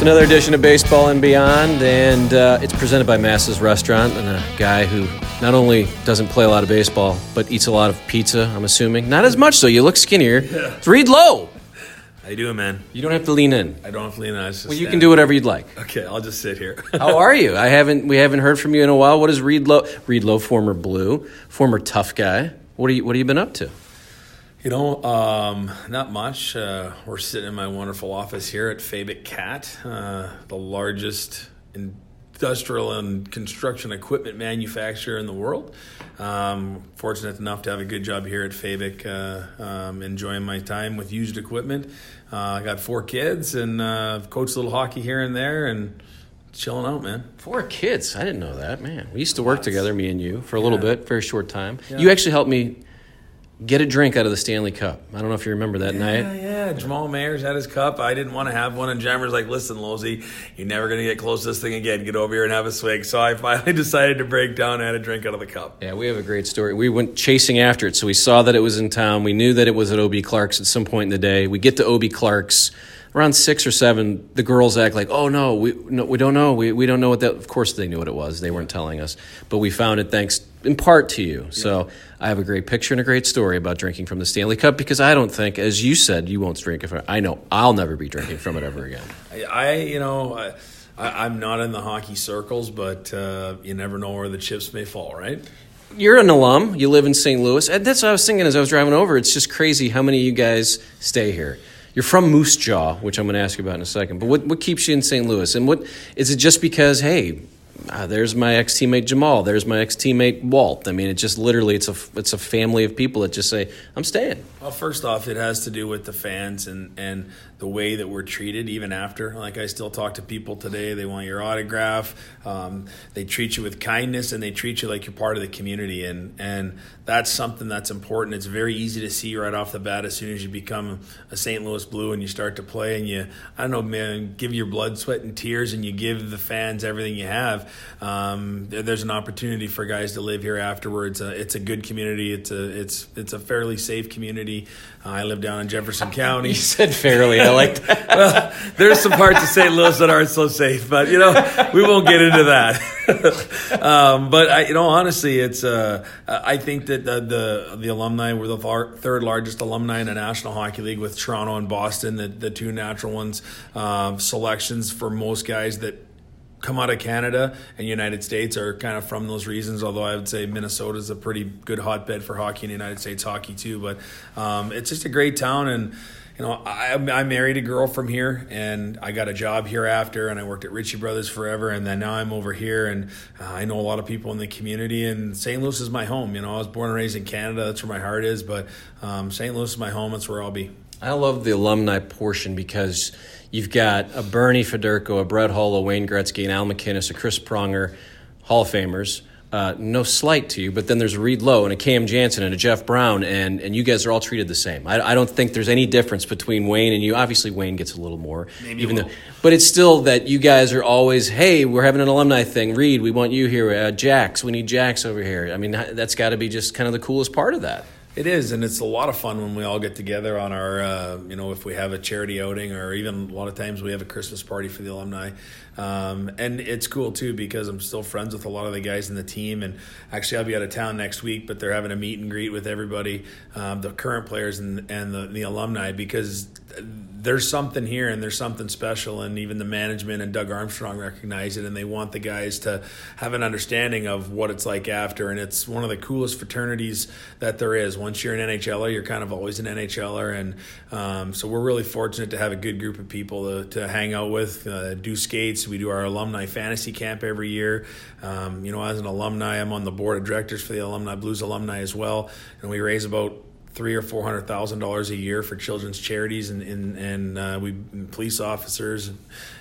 It's another edition of Baseball and Beyond, and uh, it's presented by Massa's Restaurant and a guy who not only doesn't play a lot of baseball, but eats a lot of pizza, I'm assuming. Not as much, so you look skinnier. It's Reed Low. How you doing, man? You don't have to lean in. I don't have to lean on. I just Well, you stand. can do whatever you'd like. Okay, I'll just sit here. How are you? I haven't. We haven't heard from you in a while. What is Reed Low? Reed Low, former Blue, former tough guy. What are you? What have you been up to? You know, um, not much. Uh, we're sitting in my wonderful office here at Fabick Cat, uh, the largest industrial and construction equipment manufacturer in the world. Um, fortunate enough to have a good job here at Fabick, uh, um, enjoying my time with used equipment. Uh, I got four kids and uh, coached a little hockey here and there and chilling out, man. Four kids. I didn't know that. Man, we used to work together, me and you, for a little bit, very short time. Yeah. You actually helped me get a drink out of the Stanley Cup. I don't know if you remember that Yeah, night. yeah. Jamal Mayers had his cup. I didn't want to have one, and Jammer's like, "Listen, Losey, you're never gonna get close to this thing again. Get over here and have a swig." So I finally decided to break down and had a drink out of the cup. Yeah, we have a great story. We went chasing after it, so we saw that it was in town. We knew that it was at OB Clark's at some point in the day. We get to OB Clark's around six or seven. The girls act like, "Oh no, we no, we don't know. We we don't know what that." Of course, they knew what it was. They weren't telling us, but we found it thanks in part to you. So I have a great picture and a great story about drinking from the Stanley Cup because I don't think, as you said, you won't drink it. I know I'll never be drinking from it ever again. I, you know, I, I, I'm not in the hockey circles, but uh, you never know where the chips may fall, right? You're an alum. You live in St. Louis. And that's what I was thinking as I was driving over. It's just crazy how many of you guys stay here. You're from Moose Jaw, which I'm going to ask you about in a second. But what, what keeps you in St. Louis? And what is it just because, hey, uh, there's my ex teammate Jamal, there's my ex teammate Walt. I mean, it just literally it's a it's a family of people that just say, I'm staying. Well, first off, it has to do with the fans and, and the way that we're treated, even after. Like, I still talk to people today. They want your autograph. Um, they treat you with kindness and they treat you like you're part of the community. And, and that's something that's important. It's very easy to see right off the bat as soon as you become a St. Louis Blue and you start to play and you, I don't know, man, give your blood, sweat, and tears and you give the fans everything you have. Um, there- there's an opportunity for guys to live here afterwards. Uh, it's a good community. It's a, it's, it's a fairly safe community. Uh, I live down in Jefferson County. You said fairly. I like that. well, there's some parts of St. Louis that aren't so safe, but you know, we won't get into that. um, but I, you know, honestly, it's. Uh, I think that the, the the alumni were the far, third largest alumni in the National Hockey League with Toronto and Boston, the the two natural ones. Um, selections for most guys that come out of Canada and United States are kind of from those reasons. Although I would say Minnesota is a pretty good hotbed for hockey in United States hockey too. But um, it's just a great town, and you know I, I married a girl from here, and I got a job here after, and I worked at Ritchie Brothers forever, and then now I'm over here, and uh, I know a lot of people in the community, and St. Louis is my home. You know, I was born and raised in Canada. That's where my heart is, but um, St. Louis is my home. That's where I'll be. I love the alumni portion because you've got a Bernie Federko, a Brett Hull, a Wayne Gretzky, an Al MacInnis, a Chris Pronger, Hall of Famers. Uh, no slight to you, but then there's a Reed Low and a Cam Janssen and a Jeff Brown, and, and you guys are all treated the same. I, I don't think there's any difference between Wayne and you. Obviously, Wayne gets a little more, Maybe even though, but it's still that you guys are always, hey, we're having an alumni thing. Reed, we want you here. Uh, Jax, we need Jax over here. I mean, that's got to be just kind of the coolest part of that. It is, and it's a lot of fun when we all get together on our, uh, you know, if we have a charity outing or even a lot of times we have a Christmas party for the alumni. Um, and it's cool too because I'm still friends with a lot of the guys in the team. And actually, I'll be out of town next week, but they're having a meet and greet with everybody, um, the current players and, and the, the alumni, because there's something here and there's something special and even the management and Doug Armstrong recognize it and they want the guys to have an understanding of what it's like after and it's one of the coolest fraternities that there is. Once you're an NHLer you're kind of always an NHLer and um, so we're really fortunate to have a good group of people to, to hang out with uh, do skates. We do our alumni fantasy camp every year. Um, you know as an alumni I'm on the board of directors for the alumni blues alumni as well and we raise about three or four hundred thousand dollars a year for children's charities and and, and uh, we police officers.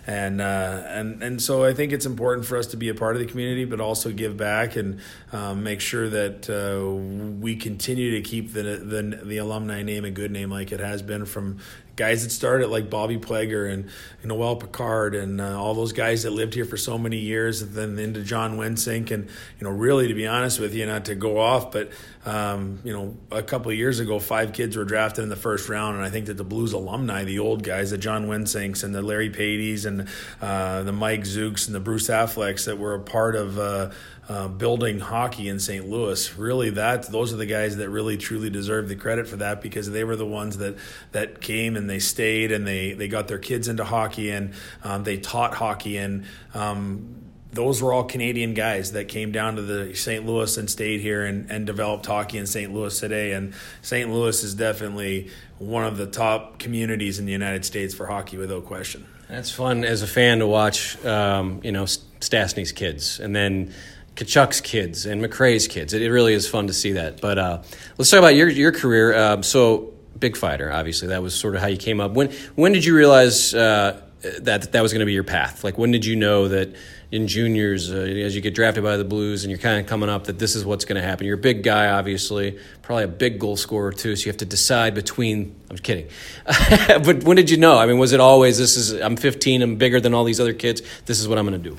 And uh, and and so I think it's important for us to be a part of the community, but also give back and um, make sure that uh, we continue to keep the, the the alumni name a good name like it has been from guys that started like Bobby Plager and Noel Picard and uh, all those guys that lived here for so many years, and then into John Wensink. And, you know, really, to be honest with you, not to go off, but, um, you know, a couple of years ago, five kids were drafted in the first round. And I think that the Blues alumni, the old guys, the John Wensinks and the Larry Pateys and uh, the Mike Zukes and the Bruce Afflecks that were a part of, uh, uh, building hockey in St. Louis. Really, that those are the guys that really truly deserve the credit for that because they were the ones that that came and they stayed and they they got their kids into hockey and um, they taught hockey and. Um, those were all Canadian guys that came down to the St. Louis and stayed here and, and developed hockey in St. Louis today. And St. Louis is definitely one of the top communities in the United States for hockey, without question. That's fun as a fan to watch, um, you know, Stastny's kids. And then Tkachuk's kids and McRae's kids. It, it, really is fun to see that. But uh, let's talk about your your career. Uh, so, big fighter, obviously, that was sort of how you came up. When when did you realize uh, that that was going to be your path? Like, when did you know that in juniors, uh, as you get drafted by the Blues and you're kind of coming up, that this is what's going to happen? You're a big guy, obviously, probably a big goal scorer too. So you have to decide between. I'm kidding, but when did you know? I mean, was it always this is I'm 15, I'm bigger than all these other kids. This is what I'm going to do.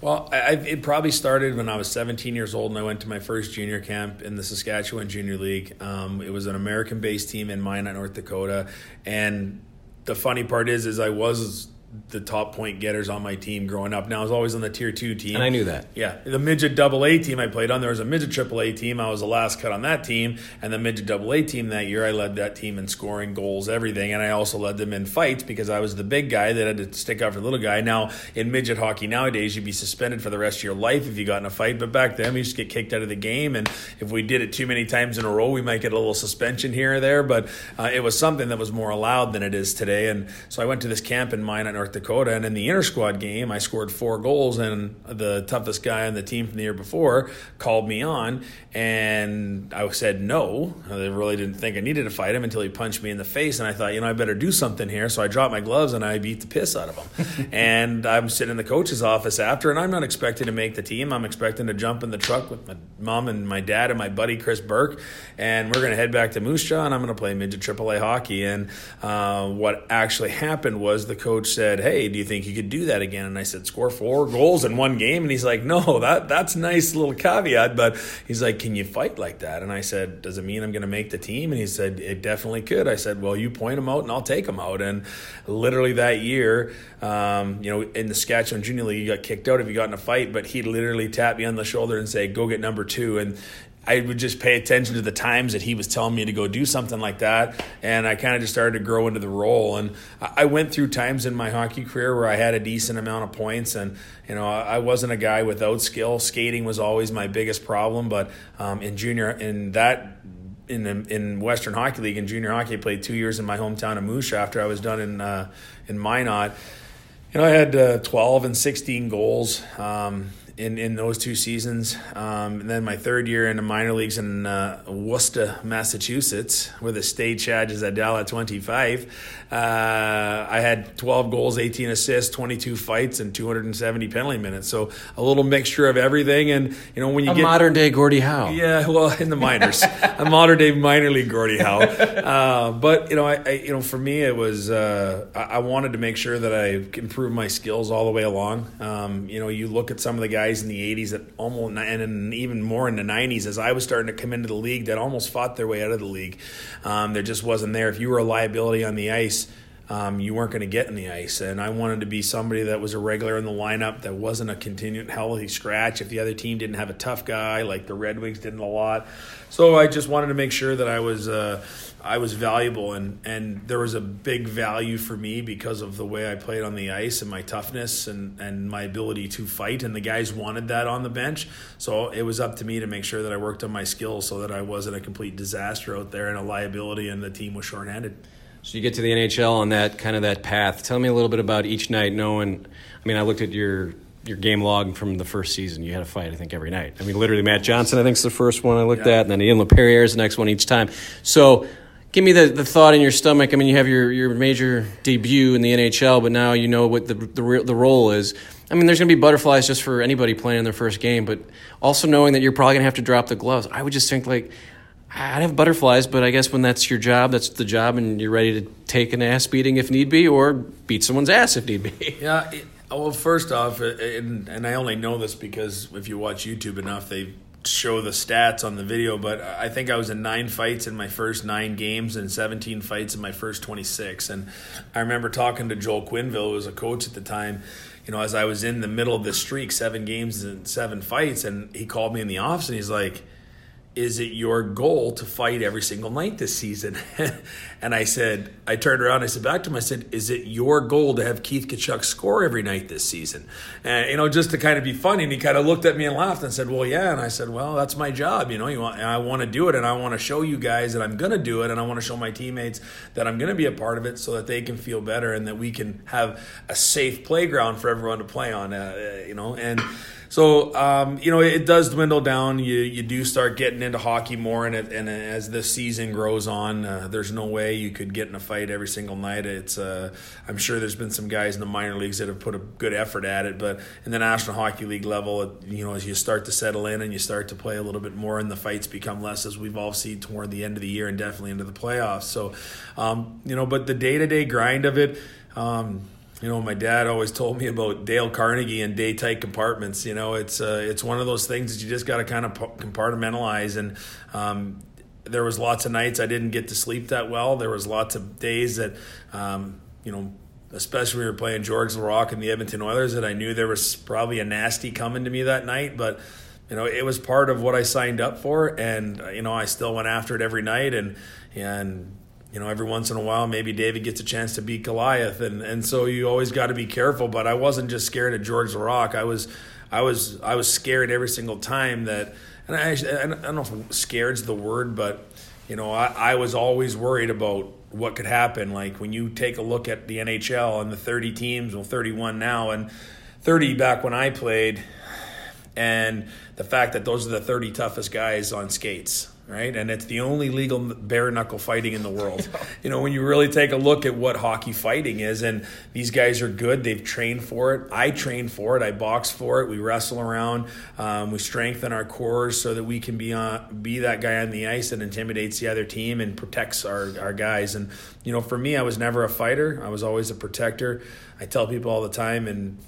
Well, I, it probably started when I was 17 years old and I went to my first junior camp in the Saskatchewan Junior League. Um, it was an American-based team in Minot, North Dakota, and the funny part is, is I was the top point getters on my team growing up. Now I was always on the tier two team, and I knew that. Yeah, the midget double A team I played on. There was a midget triple A team. I was the last cut on that team, and the midget double A team that year I led that team in scoring goals, everything, and I also led them in fights because I was the big guy that had to stick up for the little guy. Now in midget hockey nowadays, you'd be suspended for the rest of your life if you got in a fight, but back then we just get kicked out of the game, and if we did it too many times in a row, we might get a little suspension here or there. But uh, it was something that was more allowed than it is today, and so I went to this camp in Minot, North Dakota, and in the inter squad game, I scored four goals, and the toughest guy on the team from the year before called me on, and I said no. I really didn't think I needed to fight him until he punched me in the face, and I thought, you know, I better do something here. So I dropped my gloves and I beat the piss out of him. and I'm sitting in the coach's office after, and I'm not expecting to make the team. I'm expecting to jump in the truck with my mom and my dad and my buddy Chris Burke, and we're going to head back to Moose Jaw, and I'm going to play midget AAA hockey. And uh, what actually happened was the coach said, "Hey, do you think you could do that again?" And I said, "Score four goals in one game." And he's like, "No, that that's nice little caveat, but he's like, can you fight like that?" And I said, "Does it mean I'm going to make the team?" And he said, "It definitely could." I said, "Well, you point them out, and I'll take them out." And literally that year, um, you know, in the Saskatchewan Junior League, you got kicked out if you got in a fight, but he'd literally tap me on the shoulder and say, "Go get number two. And I would just pay attention to the times that he was telling me to go do something like that. And I kind of just started to grow into the role. And I went through times in my hockey career where I had a decent amount of points. And, you know, I wasn't a guy without skill. Skating was always my biggest problem. But um, in junior, in that, in in Western Hockey League in junior hockey, I played two years in my hometown of Moose after I was done in uh, in Minot. You know, I had uh, 12 and 16 goals. Um, in, in those two seasons. Um, and then my third year in the minor leagues in uh, Worcester, Massachusetts, where the state charges Adela 25. Uh, I had 12 goals, 18 assists, 22 fights, and 270 penalty minutes. So a little mixture of everything. And you know when you a get modern day Gordie Howe. Yeah, well, in the minors, a modern day minor league Gordie Howe. Uh, but you know, I, I, you know for me it was uh, I, I, wanted to make sure that I improved my skills all the way along. Um, you know, you look at some of the guys guys in the 80s that almost and even more in the 90s as I was starting to come into the league that almost fought their way out of the league. Um, there just wasn't there. If you were a liability on the ice, um, you weren't going to get in the ice. And I wanted to be somebody that was a regular in the lineup that wasn't a continued healthy scratch. If the other team didn't have a tough guy, like the Red Wings didn't a lot, so I just wanted to make sure that I was. Uh, I was valuable and and there was a big value for me because of the way I played on the ice and my toughness and and my ability to fight and the guys wanted that on the bench so it was up to me to make sure that I worked on my skills so that I wasn't a complete disaster out there and a liability and the team was shorthanded. So you get to the NHL on that kind of that path. Tell me a little bit about each night knowing I mean I looked at your your game log from the first season. You had a fight, I think, every night. I mean, literally, Matt Johnson, I think, is the first one I looked yeah. at, and then Ian Laperriere is the next one each time. So give me the, the thought in your stomach. I mean, you have your, your major debut in the NHL, but now you know what the, the, the role is. I mean, there's going to be butterflies just for anybody playing in their first game, but also knowing that you're probably going to have to drop the gloves. I would just think, like, I'd have butterflies, but I guess when that's your job, that's the job, and you're ready to take an ass beating if need be, or beat someone's ass if need be. Yeah. It, well, first off, uh, and, and I only know this because if you watch YouTube enough, they show the stats on the video, but I think I was in nine fights in my first nine games and 17 fights in my first 26. And I remember talking to Joel Quenneville, who was a coach at the time, you know, as I was in the middle of the streak, seven games and seven fights, and he called me in the office and he's like, is it your goal to fight every single night this season? and I said, I turned around, I said back to him, I said, is it your goal to have Keith Tkachuk score every night this season? And, you know, just to kind of be funny. And he kind of looked at me and laughed and said, well, yeah. And I said, well, that's my job. You know, you want, I want to do it and I want to show you guys that I'm going to do it. And I want to show my teammates that I'm going to be a part of it so that they can feel better and that we can have a safe playground for everyone to play on, uh, you know, and, so um, you know it does dwindle down. You you do start getting into hockey more, and it, and as the season grows on, uh, there's no way you could get in a fight every single night. It's uh, I'm sure there's been some guys in the minor leagues that have put a good effort at it, but in the National Hockey League level, it, you know as you start to settle in and you start to play a little bit more, and the fights become less as we've all seen toward the end of the year and definitely into the playoffs. So um, you know, but the day to day grind of it. Um, you know, my dad always told me about Dale Carnegie and day tight compartments. You know, it's uh, it's one of those things that you just got to kind of compartmentalize. And um, there was lots of nights I didn't get to sleep that well. There was lots of days that, um, you know, especially we were playing Georges Laraque and the Edmonton Oilers, that I knew there was probably a nasty coming to me that night. But you know, it was part of what I signed up for, and you know, I still went after it every night. And and you know, every once in a while, maybe David gets a chance to beat Goliath, and and so you always got to be careful. But I wasn't just scared of Georges Laraque. I was, I was, I was scared every single time that, and I, I don't know if "scared's" the word, but you know, I, I was always worried about what could happen. Like when you take a look at the NHL and the 30 teams, well, 31 now, and 30 back when I played, and the fact that those are the 30 toughest guys on skates right? And it's the only legal bare knuckle fighting in the world. you know, when you really take a look at what hockey fighting is, and these guys are good. They've trained for it. I train for it. I box for it. We wrestle around. Um, we strengthen our cores so that we can be on be that guy on the ice that intimidates the other team and protects our our guys. And you know, for me, I was never a fighter. I was always a protector. I tell people all the time, and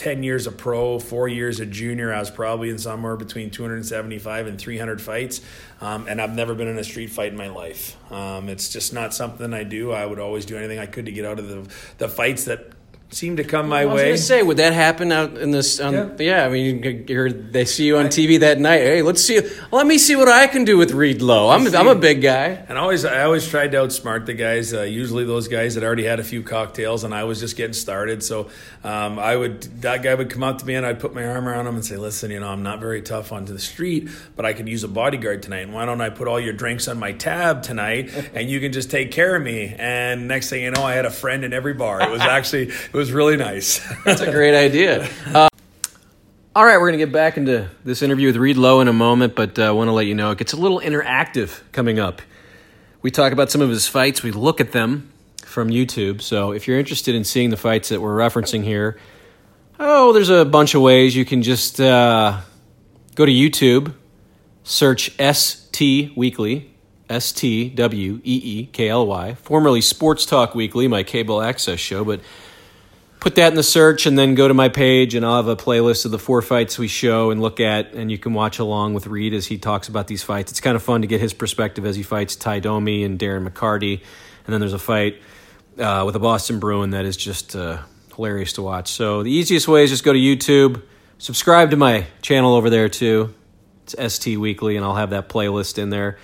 10 years of pro, four years of junior, I was probably in somewhere between 275 and 300 fights. Um, and I've never been in a street fight in my life. Um, it's just not something I do. I would always do anything I could to get out of the, the fights that seem to come my I was way. say, would that happen out in this? Um, yeah. yeah. I mean, you're, they see you on TV that night. Hey, let's see. Let me see what I can do with Reed Low. I'm, I'm a big guy. And always, I always tried to outsmart the guys. Uh, usually, those guys that already had a few cocktails, and I was just getting started. So, um, I would that guy would come up to me, and I'd put my arm around him and say, "Listen, you know, I'm not very tough onto the street, but I could use a bodyguard tonight. And why don't I put all your drinks on my tab tonight, and you can just take care of me?" And next thing you know, I had a friend in every bar. It was actually it was really nice. That's a great idea. Uh, all right, we're going to get back into this interview with Reed Low in a moment, but uh, I want to let you know it gets a little interactive coming up. We talk about some of his fights, we look at them from YouTube. So if you're interested in seeing the fights that we're referencing here, oh, there's a bunch of ways. You can just uh, go to YouTube, search ST Weekly, S T W E E K L Y, formerly Sports Talk Weekly, my cable access show, but put that in the search and then go to my page and I'll have a playlist of the four fights we show and look at and you can watch along with Reed as he talks about these fights. It's kind of fun to get his perspective as he fights Ty Domi and Darren McCarty. And then there's a fight uh, with a Boston Bruin that is just uh, hilarious to watch. So the easiest way is just go to YouTube, subscribe to my channel over there too. It's ST Weekly and I'll have that playlist in there.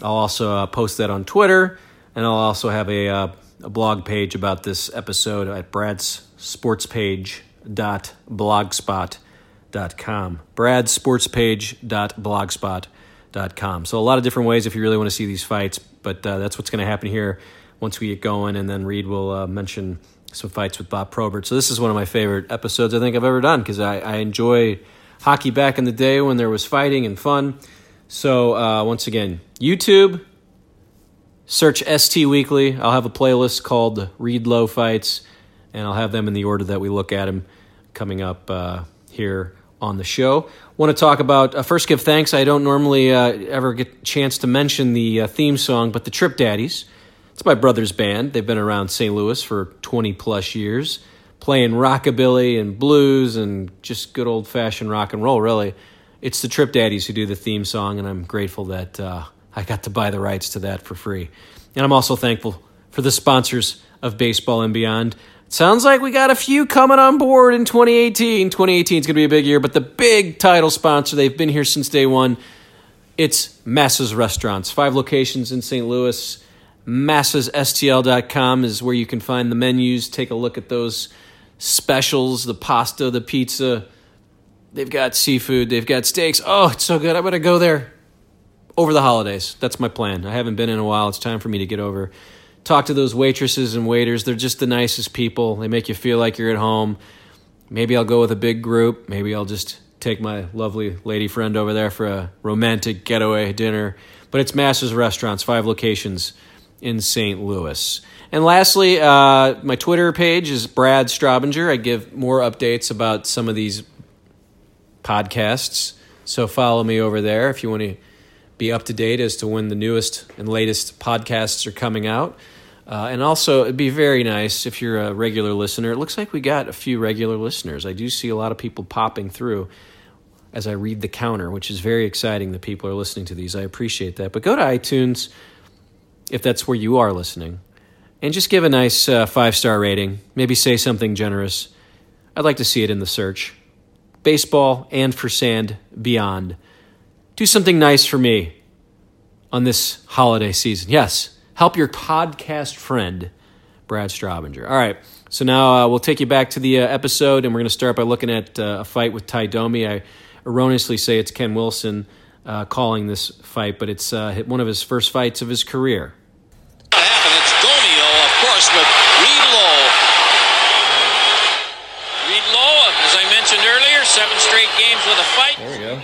I'll also uh, post that on Twitter and I'll also have a, uh, a blog page about this episode at Brad's sportspage.blogspot.com. Brad's sportspage.blogspot.com. So, a lot of different ways if you really want to see these fights, but uh, that's what's going to happen here once we get going. And then Reed will uh, mention some fights with Bob Probert. So, this is one of my favorite episodes I think I've ever done because I, I enjoy hockey back in the day when there was fighting and fun. So, uh, once again, YouTube, search ST Weekly. I'll have a playlist called Reed Low Fights and I'll have them in the order that we look at them coming up uh, here on the show. Want to talk about uh, first give thanks. I don't normally uh, ever get a chance to mention the uh, theme song, but the Trip Daddies. It's my brother's band. They've been around St. Louis for 20 plus years, playing rockabilly and blues and just good old fashioned rock and roll, really. It's the Trip Daddies who do the theme song, and I'm grateful that uh, I got to buy the rights to that for free. And I'm also thankful for the sponsors of Baseball and Beyond. Sounds like we got a few coming on board in 2018. 2018 is going to be a big year, but the big title sponsor, they've been here since day one. It's Massa's Restaurants. Five locations in St. Louis. MassasSTL.com is where you can find the menus. Take a look at those specials the pasta, the pizza. They've got seafood, they've got steaks. Oh, it's so good. I'm going to go there over the holidays. That's my plan. I haven't been in a while. It's time for me to get over. Talk to those waitresses and waiters. They're just the nicest people. They make you feel like you're at home. Maybe I'll go with a big group. Maybe I'll just take my lovely lady friend over there for a romantic getaway dinner. But it's Massa's Restaurants, five locations in St. Louis. And lastly, uh, my Twitter page is Brad Straubinger. I give more updates about some of these podcasts. So follow me over there if you want to be up to date as to when the newest and latest podcasts are coming out. Uh, and also, it'd be very nice if you're a regular listener. It looks like we got a few regular listeners. I do see a lot of people popping through as I read the counter, which is very exciting that people are listening to these. I appreciate that. But go to iTunes if that's where you are listening and just give a nice uh, five star rating. Maybe say something generous. I'd like to see it in the search. Baseball and for sand beyond do something nice for me on this holiday season. Yes, help your podcast friend, Brad Straubinger. All right, so now uh, we'll take you back to the uh, episode, and we're going to start by looking at uh, a fight with Ty Domi. I erroneously say it's Ken Wilson uh, calling this fight, but it's uh, one of his first fights of his career. And it's Domio, of course, with Reed Low. Reed Low, as I mentioned earlier, seven straight games with a fight. There we go.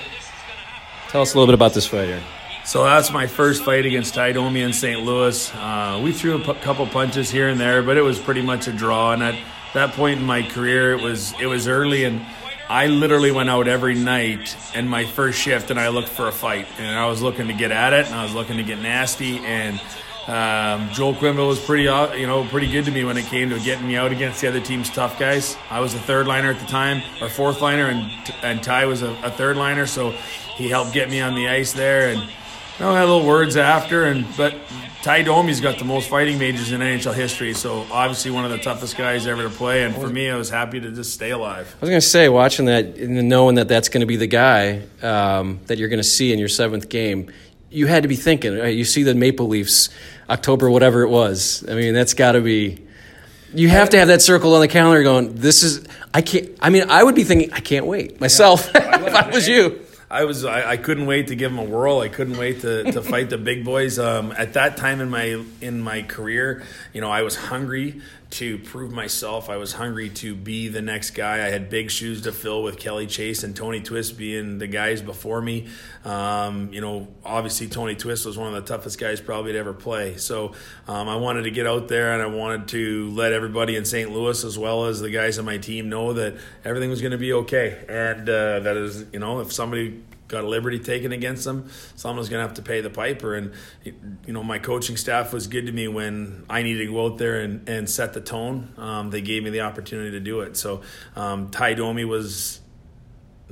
Tell us a little bit about this fight here. So that's my first fight against Ty Domi in St. Louis. Uh, we threw a p- couple punches here and there, but it was pretty much a draw. And at that point in my career, it was it was early, and I literally went out every night in my first shift, and I looked for a fight, and I was looking to get at it, and I was looking to get nasty, and um, Joel Quenneville was pretty, you know, pretty good to me when it came to getting me out against the other team's tough guys. I was a third liner at the time, or fourth liner, and and Ty was a, a third liner, so he helped get me on the ice there, and you know, I had little words after, and but Ty Domi's got the most fighting majors in NHL history, so obviously one of the toughest guys ever to play. And for me, I was happy to just stay alive. I was going to say, watching that and knowing that that's going to be the guy um, that you're going to see in your seventh game, you had to be thinking. Right? You see the Maple Leafs, October, whatever it was. I mean, that's got to be. You have to have that circle on the calendar going. This is. I can't. I mean, I would be thinking. I can't wait myself if I was you. I was I, I couldn't wait to give him a whirl. I couldn't wait to, to fight the big boys. Um, at that time in my in my career, you know, I was hungry to prove myself. I was hungry to be the next guy. I had big shoes to fill with Kelly Chase and Tony Twist being the guys before me. Um, you know, obviously Tony Twist was one of the toughest guys probably to ever play. So um, I wanted to get out there and I wanted to let everybody in St. Louis as well as the guys on my team know that everything was going to be okay. And uh, that is, you know, if somebody got a liberty taken against them, someone's going to have to pay the piper. And, you know, my coaching staff was good to me when I needed to go out there and, and set the tone. Um, they gave me the opportunity to do it. So um, Ty Domi was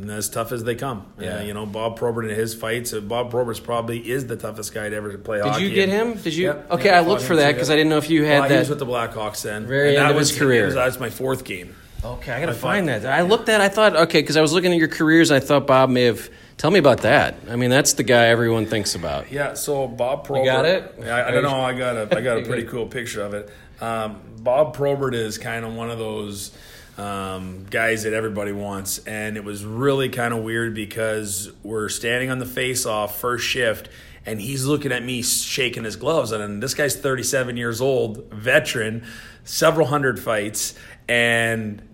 as tough as they come. Yeah. Uh, you know, Bob Probert in his fights, uh, Bob Probert's probably is the toughest guy to ever play Did hockey. you get him? Did you? Yep. Okay, Yeah, I looked for that because. I didn't know if you had Well, he was that. with the Blackhawks then. Very And end that of his was, career. That was, that was my fourth game. Okay, I gotta I find thought- that. I looked at. I thought okay because I was looking at your careers. I thought Bob may have. Tell me about that. I mean, that's the guy everyone thinks about. Yeah, so Bob Probert. You got it? I, I don't know. I got a I got a pretty cool picture of it. Um, Bob Probert is kind of one of those um, guys that everybody wants, and it was really kind of weird because we're standing on the face-off first shift. And he's looking at me shaking his gloves. And this guy's 37 years old, veteran, several hundred fights. And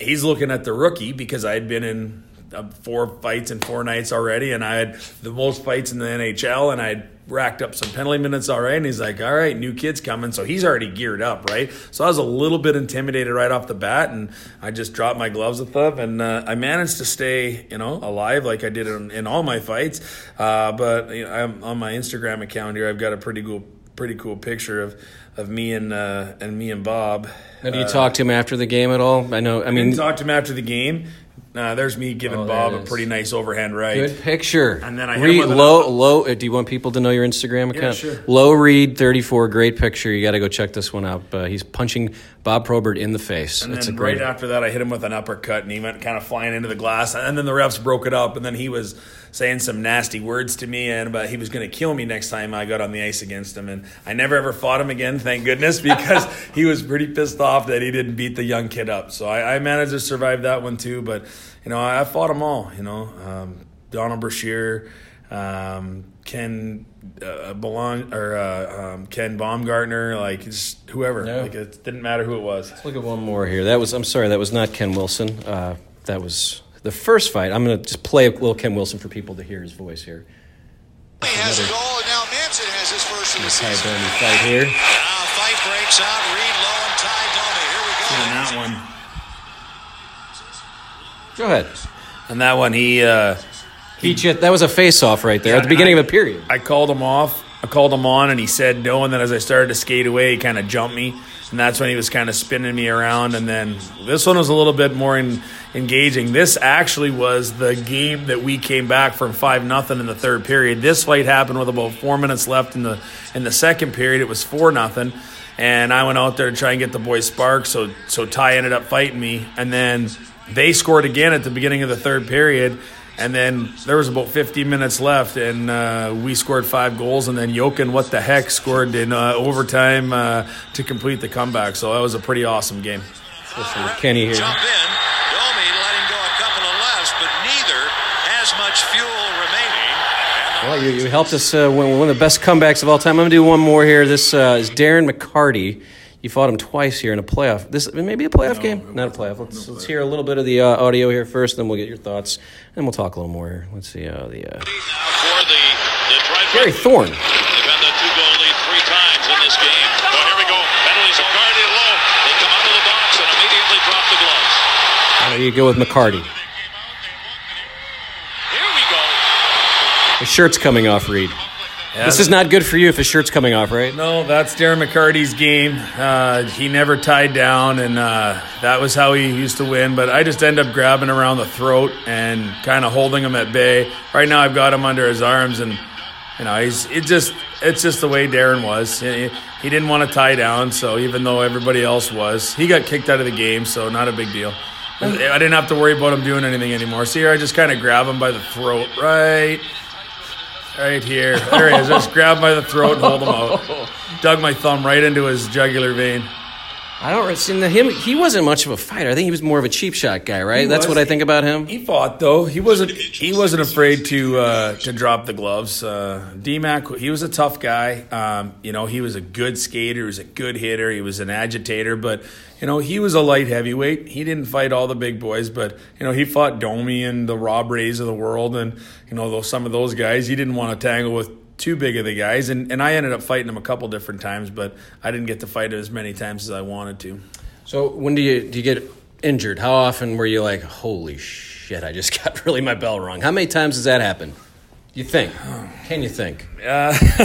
he's looking at the rookie because I had been in four fights in four nights already, and I had the most fights in the NHL, and I'd racked up some penalty minutes already, and he's like, "All right, new kid's coming," so he's already geared up, right? So I was a little bit intimidated right off the bat, and I just dropped my gloves with them, and uh, I managed to stay, you know, alive like I did in, in all my fights. Uh, but you know, I'm on my Instagram account here. I've got a pretty cool, pretty cool picture of of me and uh, and me and Bob. Do you talk to him after the game at all? I know. I I mean, didn't talk to him after the game. Uh, there's me giving Oh, Bob a is. pretty nice overhand right. Good picture. And then I him low low. uh, Do you want people to know your Instagram account? Yeah, sure. Low read thirty four. Great picture. You got to go check this one out. Uh, he's punching Bob Probert in the face. And a then right after that, I hit him with an uppercut, and he went kind of flying into the glass. And then the refs broke it up, and then he was saying some nasty words to me, and but he was going to kill me next time I got on the ice against him. And I never ever fought him again, thank goodness, because he was pretty pissed off that he didn't beat the young kid up. So I, I managed to survive that one too. But you know, I, I fought them all. You know, um, Donald Brashear. Um, Ken uh, belong or uh, um, Ken Baumgartner, like just whoever, Yeah. like it didn't matter who it was. Look at one more here. That was. I'm sorry. That was not Ken Wilson. Uh, that was the first fight. I'm going to just play a little Ken Wilson for people to hear his voice here. He has a goal, and now Manson has his first of the Ty season. Domi fight here. Now fight breaks out. Reed Low and Ty Domi. Here we go. And that one, Go ahead. and that one, he. Uh, He jet, that was a face off right there at the beginning I- of a period. I called him off. I called him on, and he said no. And then as I started to skate away, he kind of jumped me, and that's when he was kind of spinning me around. And then this one was a little bit more in, engaging. This actually was the game that we came back from five nothing in the third period. This fight happened with about four minutes left in the in the second period. It was four nothing, and I went out there to try and get the boys spark. So so Ty ended up fighting me, and then they scored again at the beginning of the third period. And then there was about 15 minutes left, and uh, we scored five goals. And then Jokin, what the heck, scored in uh, overtime uh, to complete the comeback. So that was a pretty awesome game. Listen Kenny here. Jump in. Domi letting go a couple of lefts, but neither has much fuel remaining. Well, you, you helped us uh, win one of the best comebacks of all time. I'm going to do one more here. This uh, is Darren McCarty. You fought him twice here in a playoff. This maybe a playoff game, not a playoff. Let's, let's hear a little bit of the uh, audio here first, then we'll get your thoughts, and we'll talk a little more here. Let's see uh, the uh, Now for the Detroit Gary Red Thorne. They've had the two goal lead three times in this game. Oh, here we go. Penalties McCarty low. They come out of the box and immediately drop the gloves. There you go with McCarty. Here we go. His shirt's coming off, Reed. This is not good for you if his shirt's coming off, right? No, that's Darren McCarty's game. Uh, he never tied down, and uh, that was how he used to win. But I just end up grabbing around the throat and kind of holding him at bay. Right now, I've got him under his arms, and you know, he's it just it's just the way Darren was. He, he didn't want to tie down, so even though everybody else was, he got kicked out of the game, so not a big deal. I didn't have to worry about him doing anything anymore. See here, I just kind of grab him by the throat, right Right here. There he is. Just grab by the throat and hold him out. Dug my thumb right into his jugular vein. I don't see him. He wasn't much of a fighter. I think he was more of a cheap shot guy, right? He That's was. what I think about him. He fought though. He wasn't. He wasn't afraid to uh, to drop the gloves. Uh, DMAC. He was a tough guy. Um, you know, he was a good skater. He was a good hitter. He was an agitator. But you know, he was a light heavyweight. He didn't fight all the big boys, but you know, he fought Domi and the Rob Rays of the world, and you know, those some of those guys. He didn't want to tangle with too big of the guys, and and I ended up fighting him a couple different times, but I didn't get to fight as many times as I wanted to. So when do you do you get injured? How often were you like, holy shit, I just got really my bell rung? How many times does that happen? You think? Can you think? Uh,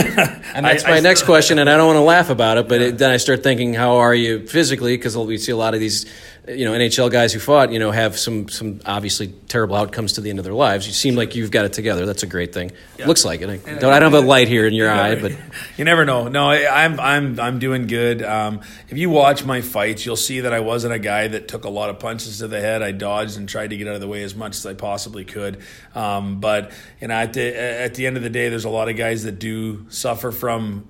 and that's I- my I next question, and I don't want to laugh about it, but it, then I start thinking, how are you physically? Because we see a lot of these, you know, NHL guys who fought, you know, have some some obviously terrible outcomes to the end of their lives. You seem like you've got it together. That's a great thing. Looks like it. I don't, I don't have a light here in your eye, but you never know. No, I, I'm I'm I'm doing good. Um, if you watch my fights, you'll see that I wasn't a guy that took a lot of punches to the head. I dodged and tried to get out of the way as much as I possibly could. Um, but you know, at the at the end of the day, there's a lot of guys that do suffer from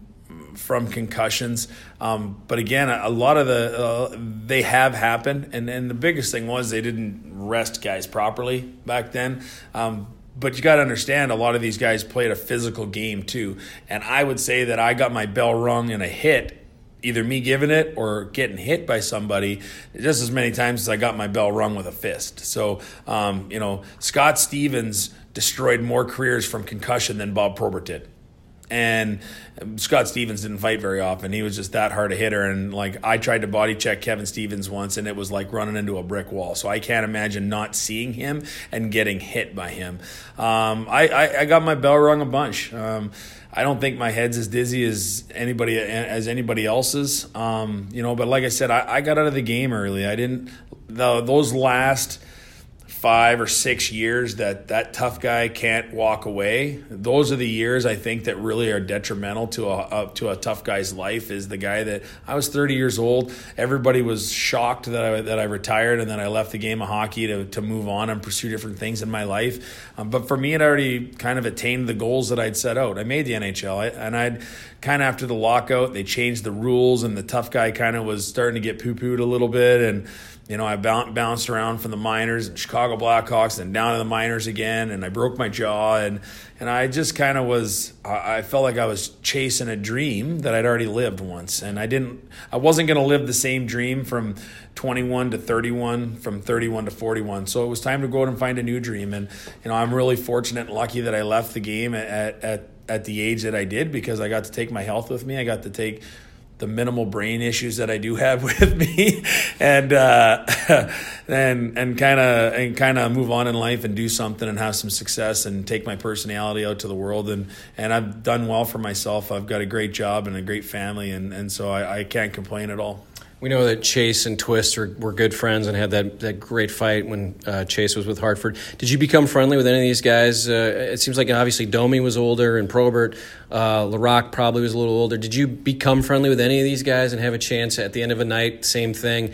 from concussions. Um, but again, a, lot of the uh, they have happened, and and the biggest thing was they didn't rest guys properly back then. Um, but you got to understand, a lot of these guys played a physical game too, and I would say that I got my bell rung in a hit. Either me giving it or getting hit by somebody just as many times as I got my bell rung with a fist. So, um, you know, Scott Stevens destroyed more careers from concussion than Bob Probert did and Scott Stevens didn't fight very often. He was just that hard a hitter, and like I tried to body check Kevin Stevens once, and it was like running into a brick wall. So I can't imagine not seeing him and getting hit by him. Um, I, I, I got my bell rung a bunch. Um, I don't think my head's as dizzy as anybody as anybody else's. Um, you know, but like I said, I, I, got out of the game early. I didn't. The, those last five or six years that that tough guy can't walk away. Those are the years I think that really are detrimental to a, a, to a tough guy's life. Is the guy that I was 30 years old. Everybody was shocked that I that I retired and then I left the game of hockey to to move on and pursue different things in my life. Um, but for me, it already kind of attained the goals that I'd set out. I made the NHL, and I'd kind of after the lockout they changed the rules and the tough guy kind of was starting to get poo pooed a little bit and you know, I bounced around from the minors and Chicago Blackhawks and down to the minors again, and I broke my jaw, and and I just kind of was, I felt like I was chasing a dream that I'd already lived once, and I didn't, I wasn't going to live the same dream from 21 to 31, from 31 to 41. So it was time to go out and find a new dream, and you know, I'm really fortunate and lucky that I left the game at at at the age that I did because I got to take my health with me. I got to take the minimal brain issues that I do have with me, and uh, and and kind of and kind of move on in life and do something and have some success and take my personality out to the world and and I've done well for myself. I've got a great job and a great family, and and so I, I can't complain at all. We know that Chase and Twist are, were good friends and had that, that great fight when uh, Chase was with Hartford. Did you become friendly with any of these guys? Uh, it seems like obviously Domi was older and Probert, uh, Laraque probably was a little older. Did you become friendly with any of these guys and have a chance at the end of a night, same thing?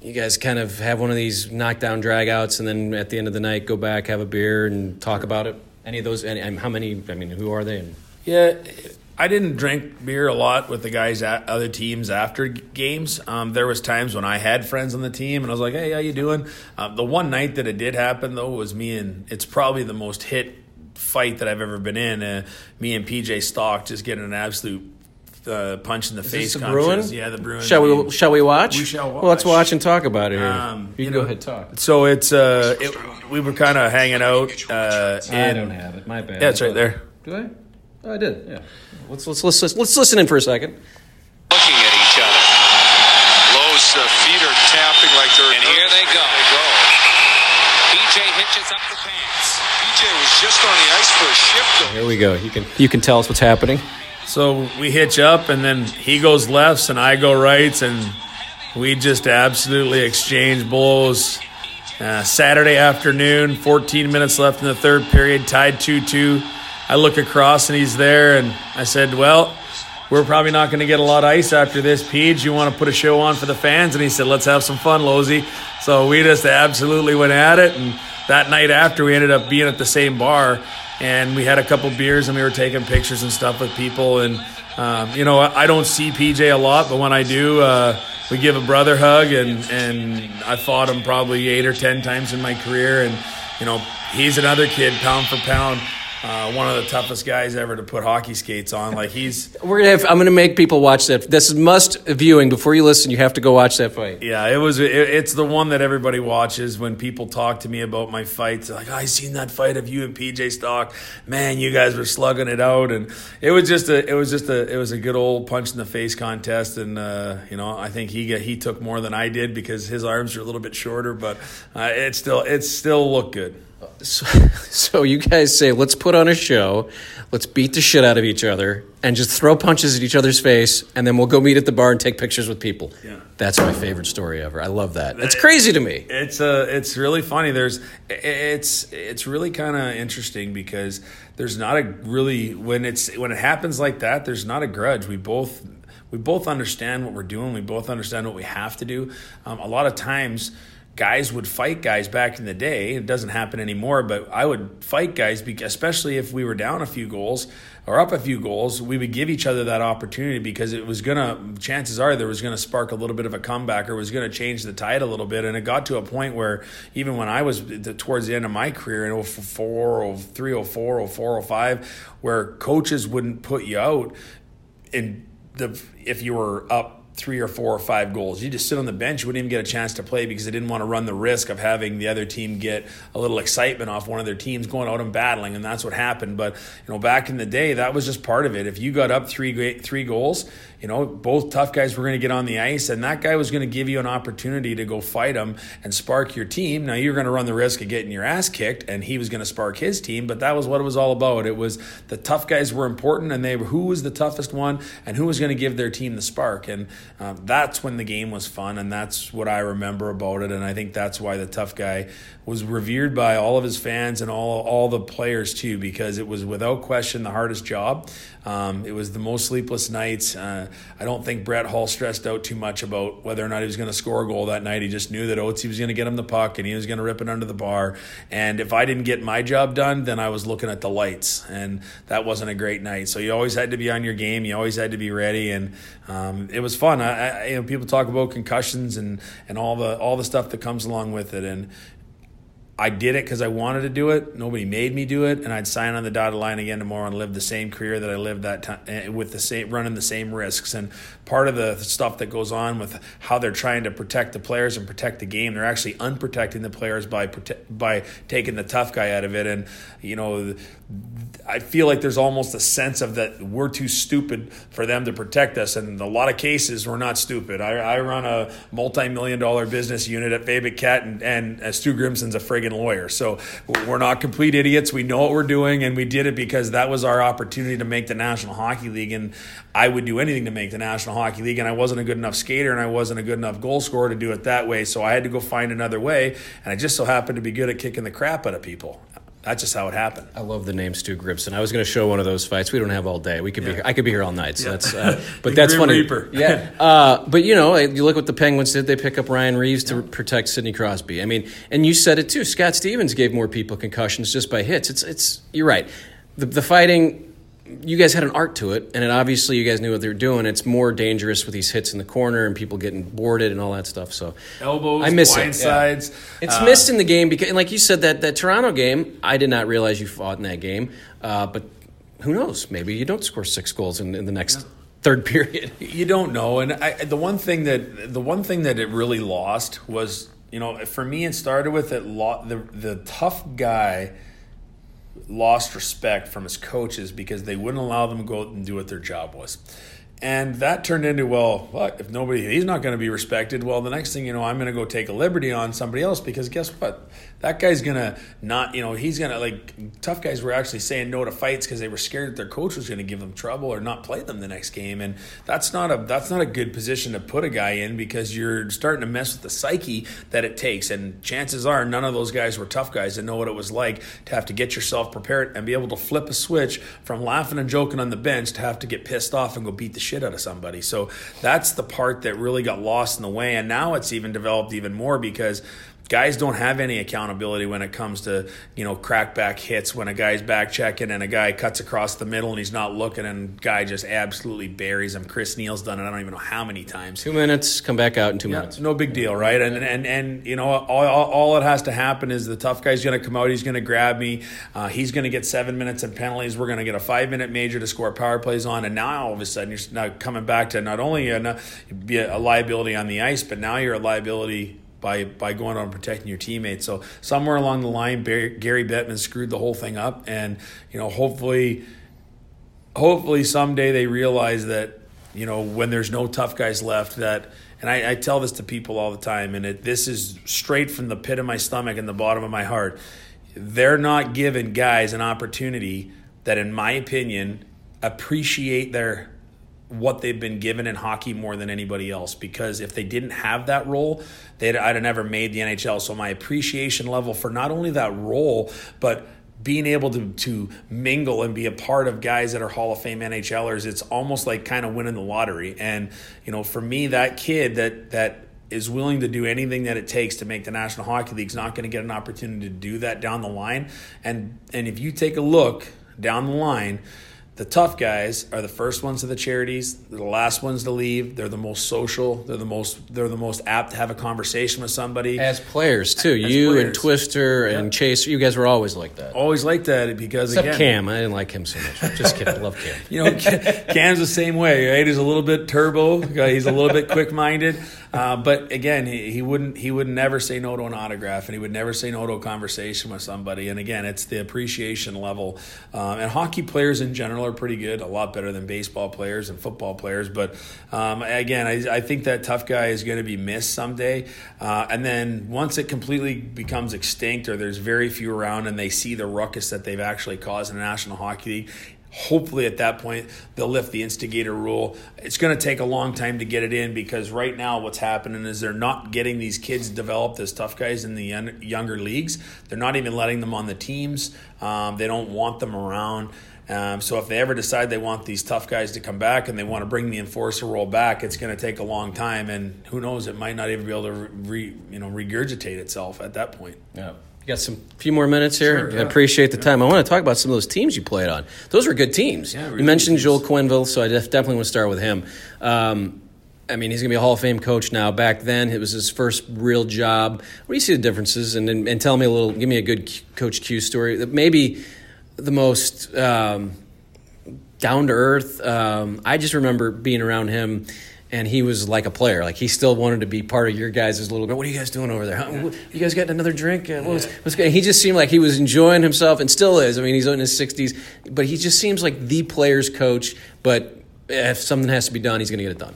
You guys kind of have one of these knockdown dragouts and then at the end of the night go back, have a beer, and talk about it? Any of those? Any, how many? I mean, who are they? Yeah, I didn't drink beer a lot with the guys at other teams after games. Um, there was times when I had friends on the team, and I was like, "Hey, how you doing?" Uh, the one night that it did happen though was me and it's probably the most hit fight that I've ever been in. Uh, me and PJ Stock just getting an absolute uh, punch in the Is face. the Bruin? Yeah, the Bruin. Shall we? Shall we watch? We shall watch. Well, let's watch. and talk about it here. Um, you, you can go know, ahead talk. So it's uh, it, we were kind of hanging out. Uh, I don't have it. My bad. Yeah, it's right there. Do I? Oh, I did. Yeah. Let's let's let's let's listen in for a second. looking at each other. Low's uh, feet are tapping like they're. And here they go. They go. PJ hitches up the pants. PJ was just on the ice for a shift. Here we go. You can you can tell us what's happening. So we hitch up, and then he goes lefts, and I go rights, and we just absolutely exchange blows. Uh, Saturday afternoon, 14 minutes left in the third period, tied 2 2. I look across, and he's there, and I said, Well, we're probably not going to get a lot of ice after this, Peach. You want to put a show on for the fans? And he said, Let's have some fun, Losey. So we just absolutely went at it, and that night after, we ended up being at the same bar and we had a couple beers and we were taking pictures and stuff with people and um, you know I don't see PJ a lot but when I do uh, we give a brother hug and and I fought him probably eight or ten times in my career and you know he's another kid pound for pound uh, one of the toughest guys ever to put hockey skates on like he's We're gonna have. I'm gonna make people watch that. This is must viewing. Before you listen, you have to go watch that fight. Yeah, it was. It, it's the one that everybody watches when people talk to me about my fights. They're like, oh, I seen that fight of you and PJ Stock. Man, you guys were slugging it out, and it was just a. It was just a. It was a good old punch in the face contest, and uh, you know, I think he got, he took more than I did because his arms are a little bit shorter, but uh, it still it still looked good. So, so you guys say, let's put on a show, let's beat the shit out of each other, and just throw punches at each other's face, and then we'll go meet at the bar and take pictures with people. Yeah. That's my favorite story ever. I love that. It's crazy to me. It's uh, it's really funny. There's it's it's really kind of interesting because there's not a really when it's when it happens like that. There's not a grudge. We both we both understand what we're doing. We both understand what we have to do. Um, a lot of times. Guys would fight guys back in the day. It doesn't happen anymore, but I would fight guys, especially if we were down a few goals or up a few goals. We would give each other that opportunity because it was gonna. Chances are there was gonna spark a little bit of a comeback or was gonna change the tide a little bit. And it got to a point where even when I was towards the end of my career in 04, 03, 04, 04, 05, where coaches wouldn't put you out in the if you were up three or four or five goals. You just sit on the bench, you wouldn't even get a chance to play because they didn't want to run the risk of having the other team get a little excitement off one of their teams going out and battling, and that's what happened. But you know, back in the day, that was just part of it. If you got up three three goals, you know, both tough guys were going to get on the ice, and that guy was going to give you an opportunity to go fight him and spark your team. Now you're going to run the risk of getting your ass kicked, and he was going to spark his team. But that was what it was all about. It was the tough guys were important, and they who was the toughest one, and who was going to give their team the spark. And um, that's when the game was fun, and that's what I remember about it. And I think that's why the tough guy was revered by all of his fans and all all the players too, because it was without question the hardest job. Um, it was the most sleepless nights. Uh, I don't think Brett Hull stressed out too much about whether or not he was going to score a goal that night. He just knew that Oates was going to get him the puck and he was going to rip it under the bar. And if I didn't get my job done, then I was looking at the lights, and that wasn't a great night. So you always had to be on your game. You always had to be ready, and um, it was fun. I, I, you know, people talk about concussions and and all the all the stuff that comes along with it, and I did it because I wanted to do it. Nobody made me do it, and I'd sign on the dotted line again tomorrow and live the same career that I lived that time eh, with the same running the same risks. And part of the stuff that goes on with how they're trying to protect the players and protect the game, they're actually unprotecting the players by by taking the tough guy out of it. And you know, I feel like there's almost a sense of that we're too stupid for them to protect us. And in a lot of cases, we're not stupid. I, I run a multi-million dollar business unit at Fabick Cat, and, and uh, Stu Grimson's a friggin' lawyer. So we're not complete idiots. We know what we're doing, and we did it because that was our opportunity to make the National Hockey League. And I would do anything to make the National Hockey League, and I wasn't a good enough skater, and I wasn't a good enough goal scorer to do it that way. So I had to go find another way, and I just so happened to be good at kicking the crap out of people that's just how it happened. I love the name Stu Grimson. I was going to show one of those fights. We don't have all day. We could yeah. be. Here. I could be here all night. So yeah. that's. Uh, but that's funny. Reaper. Yeah. Uh, but you know, you look what the Penguins did. They pick up Ryan Reaves to yeah. protect Sidney Crosby. I mean, and you said it too. Scott Stevens gave more people concussions just by hits. It's. It's. You're right. The, the fighting you guys had an art to it, and it obviously you guys knew what they were doing. It's more dangerous with these hits in the corner and people getting boarded and all that stuff. So elbows, I miss it. sides. Yeah. It's uh, missed in the game because, like you said, that that Toronto game, I did not realize you fought in that game. Uh, but who knows? Maybe you don't score six goals in, in the next. Yeah. Third period, you don't know, and I, the one thing that the one thing that it really lost was, you know, for me, it started with it. Lo- the the tough guy lost respect from his coaches because they wouldn't allow them to go out and do what their job was. And that turned into, well? If nobody, he's not going to be respected. Well, the next thing you know, I'm going to go take a liberty on somebody else because guess what? That guy's to not, you know, he's to, like, tough guys were actually saying no to fights because they were scared that their coach was to give them trouble or not play them the next game. And that's not a, that's not a good position to put a guy in because you're starting to mess with the psyche that it takes. And chances are none of those guys were tough guys that know what it was like to have to get yourself prepared and be able to flip a switch from laughing and joking on the bench to have to get pissed off and go beat the shit out of somebody. So that's the part that really got lost in the way. And now it's even developed even more because guys don't have any accountability when it comes to you know crackback hits when a guy's back checking and a guy cuts across the middle and he's not looking and guy just absolutely buries him. Chris Neil's done it. I don't even know how many times. Two minutes, come back out in two yeah, minutes. No big deal, right? And and and you know all, all, all it has to happen is the tough guy's going to come out. He's going to grab me. Uh, he's going to get seven minutes and penalties. We're going to get a five minute major to score power plays on. And now all of a sudden you're now coming back to not only a, be a liability on the ice, but now you're a liability by by going out and protecting your teammates. So somewhere along the line, Barry, Gary Bettman screwed the whole thing up, and you know hopefully, hopefully someday they realize that you know when there's no tough guys left that. And I, I tell this to people all the time, and it, this is straight from the pit of my stomach and the bottom of my heart. They're not giving guys an opportunity that, in my opinion, appreciate their what they've been given in hockey more than anybody else because if they didn't have that role, they'd I'd have never made the NHL. So my appreciation level for not only that role, but being able to to mingle and be a part of guys that are Hall of Fame NHLers, it's almost like kind of winning the lottery. And you know, for me, that kid that that is willing to do anything that it takes to make the National Hockey League is not going to get an opportunity to do that down the line. And and if you take a look down the line the tough guys are the first ones to the charities. They're the last ones to leave. They're the most social. They're the most they're the most apt to have a conversation with somebody. As players too, As you and players. Twister and Chase, you guys were always like that. Always like that because Except again, Cam, I didn't like him so much. Just kidding, I love Cam. You know, Cam's the same way, right? He's a little bit turbo. Uh, he's a little bit quick-minded, uh, but again, he, he wouldn't he would never say no to an autograph, and he would never say no to a conversation with somebody. And again, it's the appreciation level. Um, and hockey players in general are pretty good, a lot better than baseball players and football players. But um, again, I, I think that tough guy is going to be missed someday. Uh, and then once it completely becomes extinct, or there's very few around, and they see the ruckus that they've actually caused in the National Hockey League hopefully at that point they'll lift the instigator rule it's going to take a long time to get it in because right now what's happening is they're not getting these kids developed as tough guys in the younger leagues they're not even letting them on the teams um, they don't want them around um, so if they ever decide they want these tough guys to come back and they want to bring the enforcer role back, it's going to take a long time, and who knows, it might not even be able to re, you know regurgitate itself at that point. Yeah. Got some few more minutes here. Sure, I appreciate the time. I want to talk about some of those teams you played on. Those were good teams. Yeah, you mentioned good Joel teams. Quenneville, so I def- definitely want to start with him. Um, I mean, he's going to be a Hall of Fame coach now. Back then, it was his first real job. What do you see the differences? And, and, and tell me a little, give me a good Q- Coach Q story. That Maybe the most um, down to earth. Um, I just remember being around him. And he was like a player. Like he still wanted to be part of your guys' little. What are you guys doing over there? Huh? You guys getting another drink? Uh, What's, what's good? He just seemed like he was enjoying himself, and still is. I mean, he's in his sixties, but he just seems like the player's coach. But if something has to be done, he's going to get it done.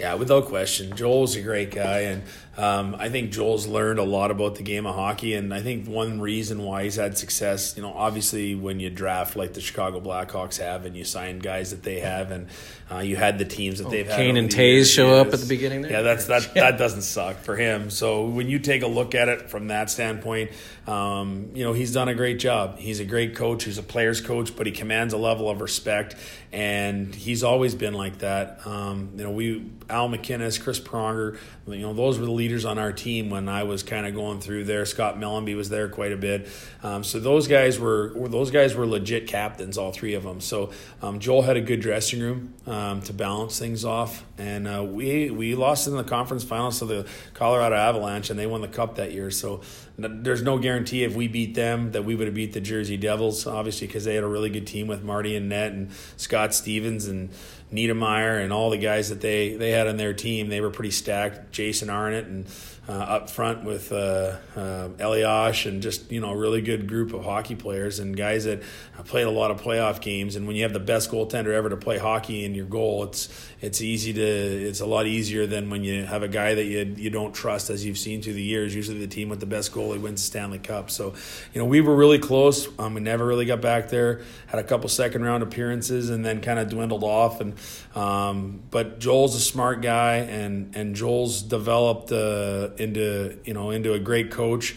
Yeah, without question. Joel's a great guy, and um, I think Joel's learned a lot about the game of hockey. And I think one reason why he's had success, you know, obviously when you draft like the Chicago Blackhawks have, and you sign guys that they have, and uh, you had the teams that they've had. Oh, Kane and years. show up at the beginning there? Yeah, that's that. That doesn't suck for him. So when you take a look at it from that standpoint, um, you know he's done a great job. He's a great coach. He's a player's coach, but he commands a level of respect, and he's always been like that. Um, you know, we Al MacInnis, Chris Pronger, you know, those were the leaders on our team when I was kind of going through there. Scott Mellanby was there quite a bit. Um, so those guys were those guys were legit captains, all three of them. So um, Joel had a good dressing room um, to balance things off, and uh, we we lost in the conference finals to the Colorado Avalanche, and they won the cup that year. So there's no guarantee if we beat them that we would have beat the Jersey Devils, obviously because they had a really good team with Marty and Net and Scott Stevens and Niedermayer and all the guys that they they had on their team. They were pretty stacked. Jason Arnott and uh, up front with uh, uh, Elias and just you know a really good group of hockey players and guys that played a lot of playoff games. And when you have the best goaltender ever to play hockey in your goal, it's it's easy to it's a lot easier than when you have a guy that you you don't trust as you've seen through the years. Usually the team with the best goalie wins the Stanley Cup. So you know we were really close. Um, we never really got back there. Had a couple second round appearances and then kind of dwindled off. And um, but Joel's a smart guy and and Joel's developed uh, into you know into a great coach.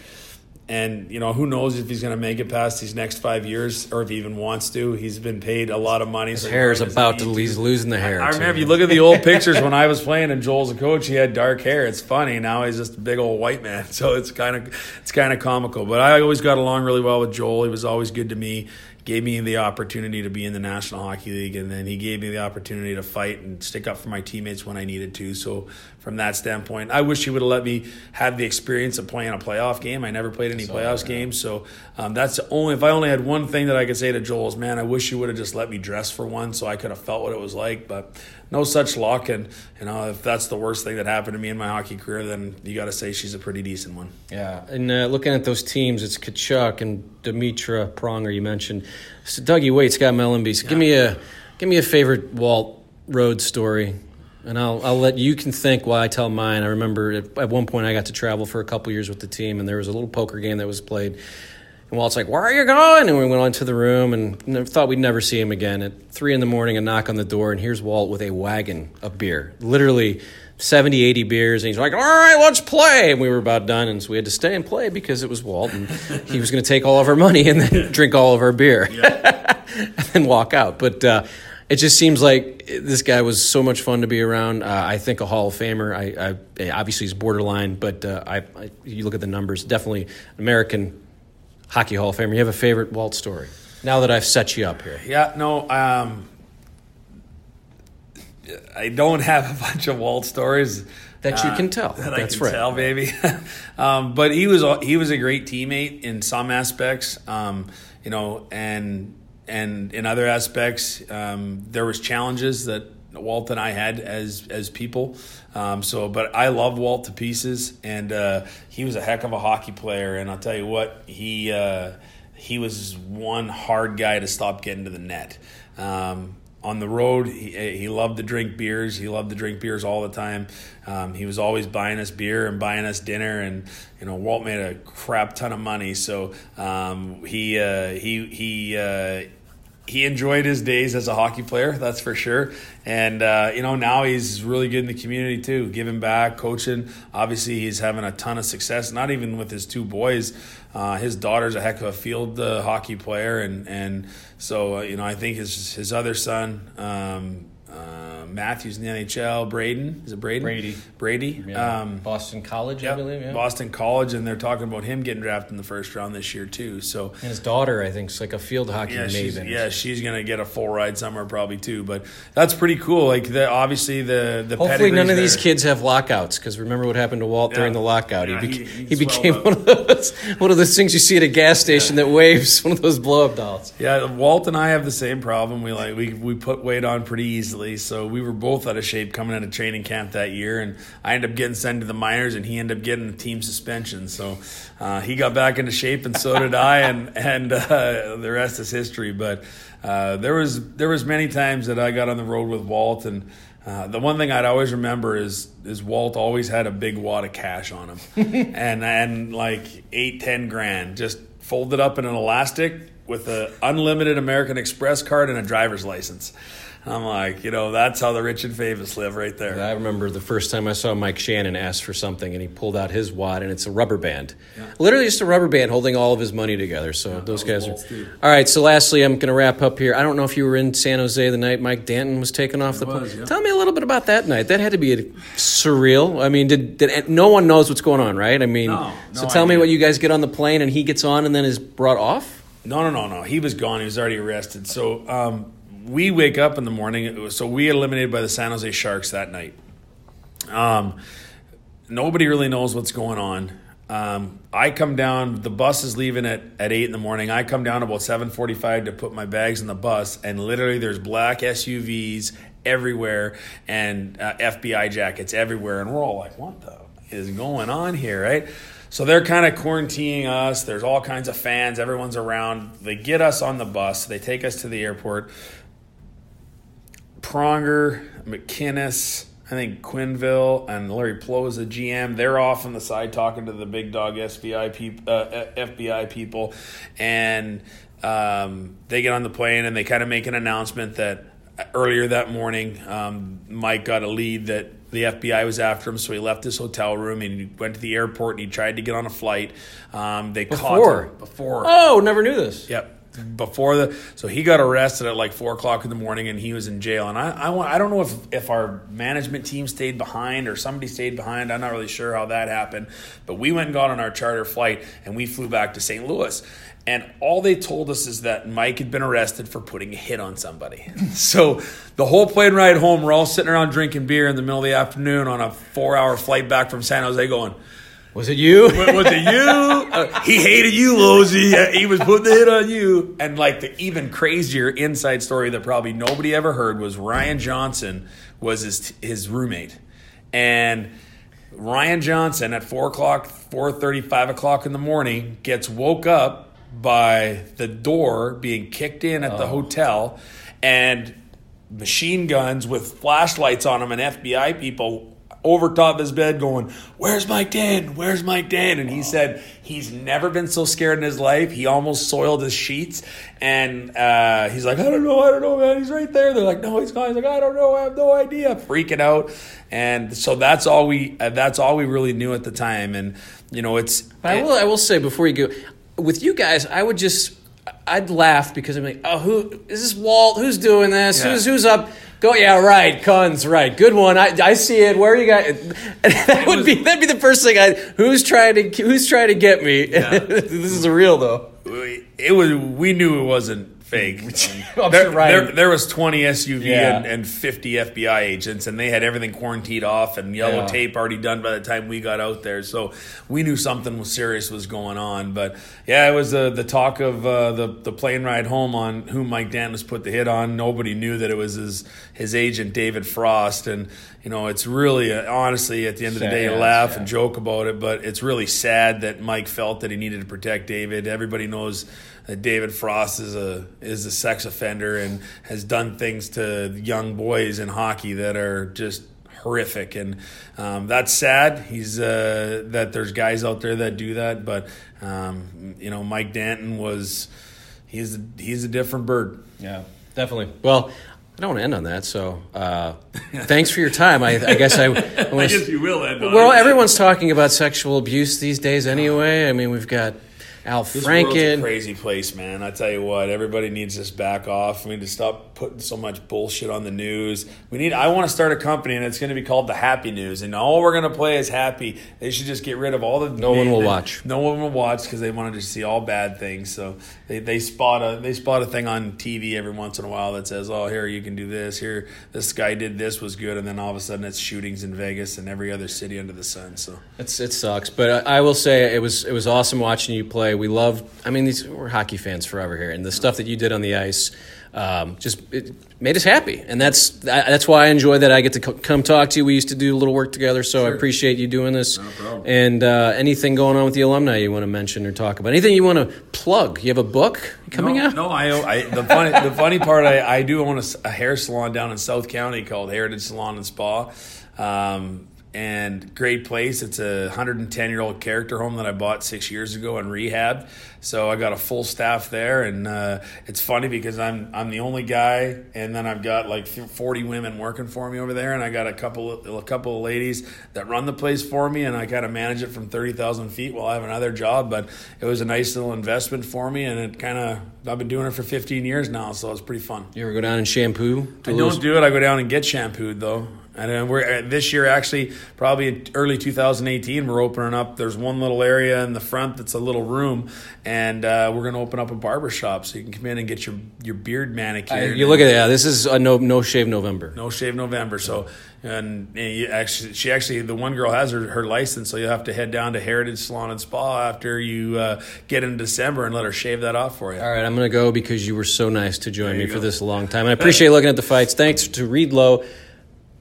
And you know who knows if he's going to make it past these next five years, or if he even wants to. He's been paid a lot of money. His so hair is about to. He's losing the hair. I too. remember if you look at the old pictures when I was playing and Joel's a coach, he had dark hair. It's funny now he's just a big old white man, so it's kind of it's kind of comical. But I always got along really well with Joel. He was always good to me. Gave me the opportunity to be in the National Hockey League, and then he gave me the opportunity to fight and stick up for my teammates when I needed to. So from that standpoint, I wish he would have let me have the experience of playing a playoff game. I never played any playoffs games, so um, that's the only. If I only had one thing that I could say to Joel is, man, I wish you would have just let me dress for one, so I could have felt what it was like. But no such luck, and you know, if that's the worst thing that happened to me in my hockey career, then you got to say she's a pretty decent one. Yeah, and uh, looking at those teams, it's Tkachuk and Demitra Pronger. You mentioned so Dougie Weight, Scott Mellanby. So give me a give me a favorite Walt Road story, and I'll I'll let you can think while I tell mine. I remember at, at one point I got to travel for a couple years with the team, and there was a little poker game that was played. And Walt's like, "Where are you going?" And we went into the room and never, thought we'd never see him again. At three in the morning, a knock on the door, and here's Walt with a wagon of beer, literally 70, 80 beers. And he's like, "All right, let's play." And we were about done, and so we had to stay and play because it was Walt, and he was going to take all of our money and then drink all of our beer, and then walk out. But uh, it just seems like this guy was so much fun to be around. Uh, I think a Hall of Famer. I, I obviously he's borderline, but uh, I, I you look at the numbers, definitely American hockey Hall of Famer. You have a favorite Walt story? Now that I've set you up here. Yeah, no, um, I don't have a bunch of Walt stories That you can tell. That That's I can right. tell, baby. um, but he was a- he was a great teammate in some aspects, um, you know, and and in other aspects, um, there was challenges that Walt and I had as as people. Um, so, but I love Walt to pieces, and uh, he was a heck of a hockey player. And I'll tell you what, he uh, he was one hard guy to stop getting to the net. Um, on the road, he, he loved to drink beers. He loved to drink beers all the time. Um, he was always buying us beer and buying us dinner, and you know Walt made a crap ton of money. So um, he uh, he he. Uh, he enjoyed his days as a hockey player, that's for sure. And uh, you know now he's really good in the community too, giving back, coaching. Obviously, he's having a ton of success. Not even with his two boys. Uh, his daughter's a heck of a field uh, hockey player, and and so uh, you know I think his his other son. Um, uh, Matthews in the NHL. Braden is it Braden? Brady. Brady. Yeah. Um, Boston College, I believe. Yeah. Boston College, and they're talking about him getting drafted in the first round this year too. So And his daughter, I think, is like a field hockey yeah, she's, maven. yeah, she's gonna get a full ride somewhere probably too. But that's pretty cool. Like the obviously the the Hopefully, none of pedigree's these kids have lockouts because remember what happened to Walt Yeah. during the lockout. Yeah, he, beca- he he, became one of those one of those things you see at a gas station that waves, one of those blow up dolls. Yeah, Walt and I have the same problem. We like we we put weight on pretty easily, so we were both out of shape coming into training camp that year, and I ended up getting sent to the minors, and he ended up getting a team suspension. So uh, he got back into shape, and so did I, and and uh, the rest is history. But uh, there was there was many times that I got on the road with Walt, and uh, the one thing I'd always remember is is Walt always had a big wad of cash on him, and and like eight ten grand just folded up in an elastic with an unlimited American Express card and a driver's license. I'm like, you know, that's how the rich and famous live right there. I remember the first time I saw Mike Shannon ask for something, and he pulled out his wad, and it's a rubber band, literally just a rubber band holding all of his money together. So those guys are. All right. So lastly, I'm going to wrap up here. I don't know if you were in San Jose the night Mike Danton was taken off the was, plane. yeah. Tell me a little bit about that night. That had to be a, surreal. I mean, did, did no one knows what's going on, right? I mean, No, so no tell me what you guys get on the plane, and he gets on, and then is brought off. No, no, no, no. He was gone. He was already arrested. So um, we wake up in the morning. So we eliminated by the San Jose Sharks that night. Um, nobody really knows what's going on. Um, I come down. The bus is leaving at, at eight in the morning. I come down about seven forty five to put my bags in the bus, and literally there's black SUVs everywhere and uh, FBI jackets everywhere, and we're all like, "What the is going on here?" Right? So they're kind of quarantining us. There's all kinds of fans. Everyone's around. They get us on the bus. They take us to the airport. Pronger, MacInnis, I think Quenneville, and Larry Pleau is the GM. They're off on the side talking to the big dog SBI peop, uh, FBI people, and um, they get on the plane and they kind of make an announcement that earlier that morning, um, Mike got a lead that the FBI was after him, so he left his hotel room and he went to the airport and he tried to get on a flight. Um, they Before? caught him before. Oh, never knew this. Yep. Before the so he got arrested at like four o'clock in the morning and he was in jail. And I I, want, I don't know if if our management team stayed behind or somebody stayed behind. I'm not really sure how that happened but we went and got on our charter flight and we flew back to St. Louis. And all they told us is that Mike had been arrested for putting a hit on somebody. So the whole plane ride home we're all sitting around drinking beer in the middle of the afternoon on a four hour flight back from San Jose going Was it you? was it you? Uh, he hated you, Losey. Uh, He was putting the hit on you. And like the even crazier inside story that probably nobody ever heard was Ryan Johnson was his his roommate, and Ryan Johnson at four o'clock, four thirty, five o'clock in the morning gets woke up by the door being kicked in at the hotel, and machine guns with flashlights on them and FBI people over top his bed going, Where's Mike Dan? Where's Mike Dan? And he said he's never been so scared in his life. He almost soiled his sheets. And uh, he's like, I don't know, I don't know, man. He's right there. They're like, No, he's gone. He's like, I don't know, I have no idea. Freaking out. And so that's all we uh, that's all we really knew at the time. And you know, it's But I will. I will say before you go, with you guys, I would just, I'd laugh because I'm like, oh, who is this? Walt? Who's doing this? Yeah. Who's who's up? Go, yeah, right. Cons, right. Good one. I, I see it. Where are you guys? that would be that'd be the first thing. I who's trying to who's trying to get me? this is real though. it was we knew it wasn't fake. There, there, there was 20 SUV Yeah. and, and 50 FBI agents, and they had everything quarantined off and yellow Yeah. tape already done by the time we got out there. So we knew something was serious was going on. But yeah, it was uh, the talk of uh, the the plane ride home on whom Mike Danton put the hit on. Nobody knew that it was his his agent David Frost, and you know it's really uh, honestly at the end of the day, you laugh yeah. and joke about it, but it's really sad that Mike felt that he needed to protect David. Everybody knows that David Frost is a is a sex offender and has done things to young boys in hockey that are just horrific, and um, that's sad. He's uh, that there's guys out there that do that, but um, you know Mike Danton was he's he's a different bird. Yeah, definitely. Well, I don't want to end on that. So, uh, thanks for your time. I, I guess I. I, wanna- you will end. well, everyone's talking about sexual abuse these days, anyway. I mean, we've got Al This a Franken. crazy place, man. I tell you what, everybody needs to back off. We need to stop putting so much bullshit on the news. We need. I want to start a company, and it's going to be called the Happy News. And all we're going to play is happy. They should just get rid of all the. No one will watch. No one will watch because they wanted to see all bad things. So they, they spot a they spot a thing on TV every once in a while that says, "Oh, here you can do this. Here this guy did this was good," and then all of a sudden it's shootings in Vegas and every other city under the sun. So It's, it sucks, but I, I will say it was it was awesome watching you play. We loved. I mean, these we're hockey fans forever here, and the stuff that you did on the ice um, just it made us happy, and that's that's why I enjoy that I get to co- come talk to you. We used to do a little work together, so I appreciate you doing this. problem. And uh, anything going on with the alumni you want to mention or talk about? Anything you want to plug? You have a book coming no, out? No, I, I the funny the funny part I, I do own a hair salon down in South County called Heritage Salon and Spa, um, and great place. It's a 110 year old character home that I bought six years ago and rehabbed. So I got a full staff there, and uh, it's funny because I'm I'm the only guy, and then I've got like 40 women working for me over there, and I got a couple of, a couple of ladies that run the place for me, and I kind of manage it from 30,000 feet while I have another job. But it was a nice little investment for me, and it kind of I've been doing it for 15 years now, so it's pretty fun. You ever go down and shampoo? I don't do it. I go down and get shampooed though. And we're uh, this year actually probably early 2018 we're opening up. There's one little area in the front that's a little room, and uh, we're gonna open up a barber shop so you can come in and get your your beard manicured. You look at yeah. This is a no no shave November. no shave November. So and, and you actually she actually the one girl has her, her license, so you'll have to head down to Heritage Salon and Spa after you uh, get in December and let her shave that off for you. All right, I'm going to go because you were so nice to join me for this long time. And I appreciate looking at the fights. Thanks to Reed Low.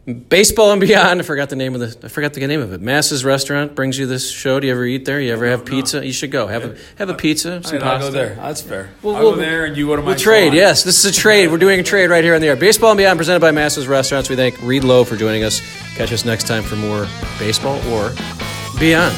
Baseball and Beyond. I forgot the name of the. I forgot the name of it. Massa's Restaurant brings you this show. Do you ever eat there? You ever have pizza? You should go. Have a have a pizza. Some I'll pasta. go there. That's fair. We'll- I'll we'll- go there and you go to my We'll trade. salon. Yes, this is a trade. We're doing a trade right here on the air. Baseball and Beyond presented by Massa's Restaurants. We thank Reed Low for joining us. Catch us next time for more baseball or beyond.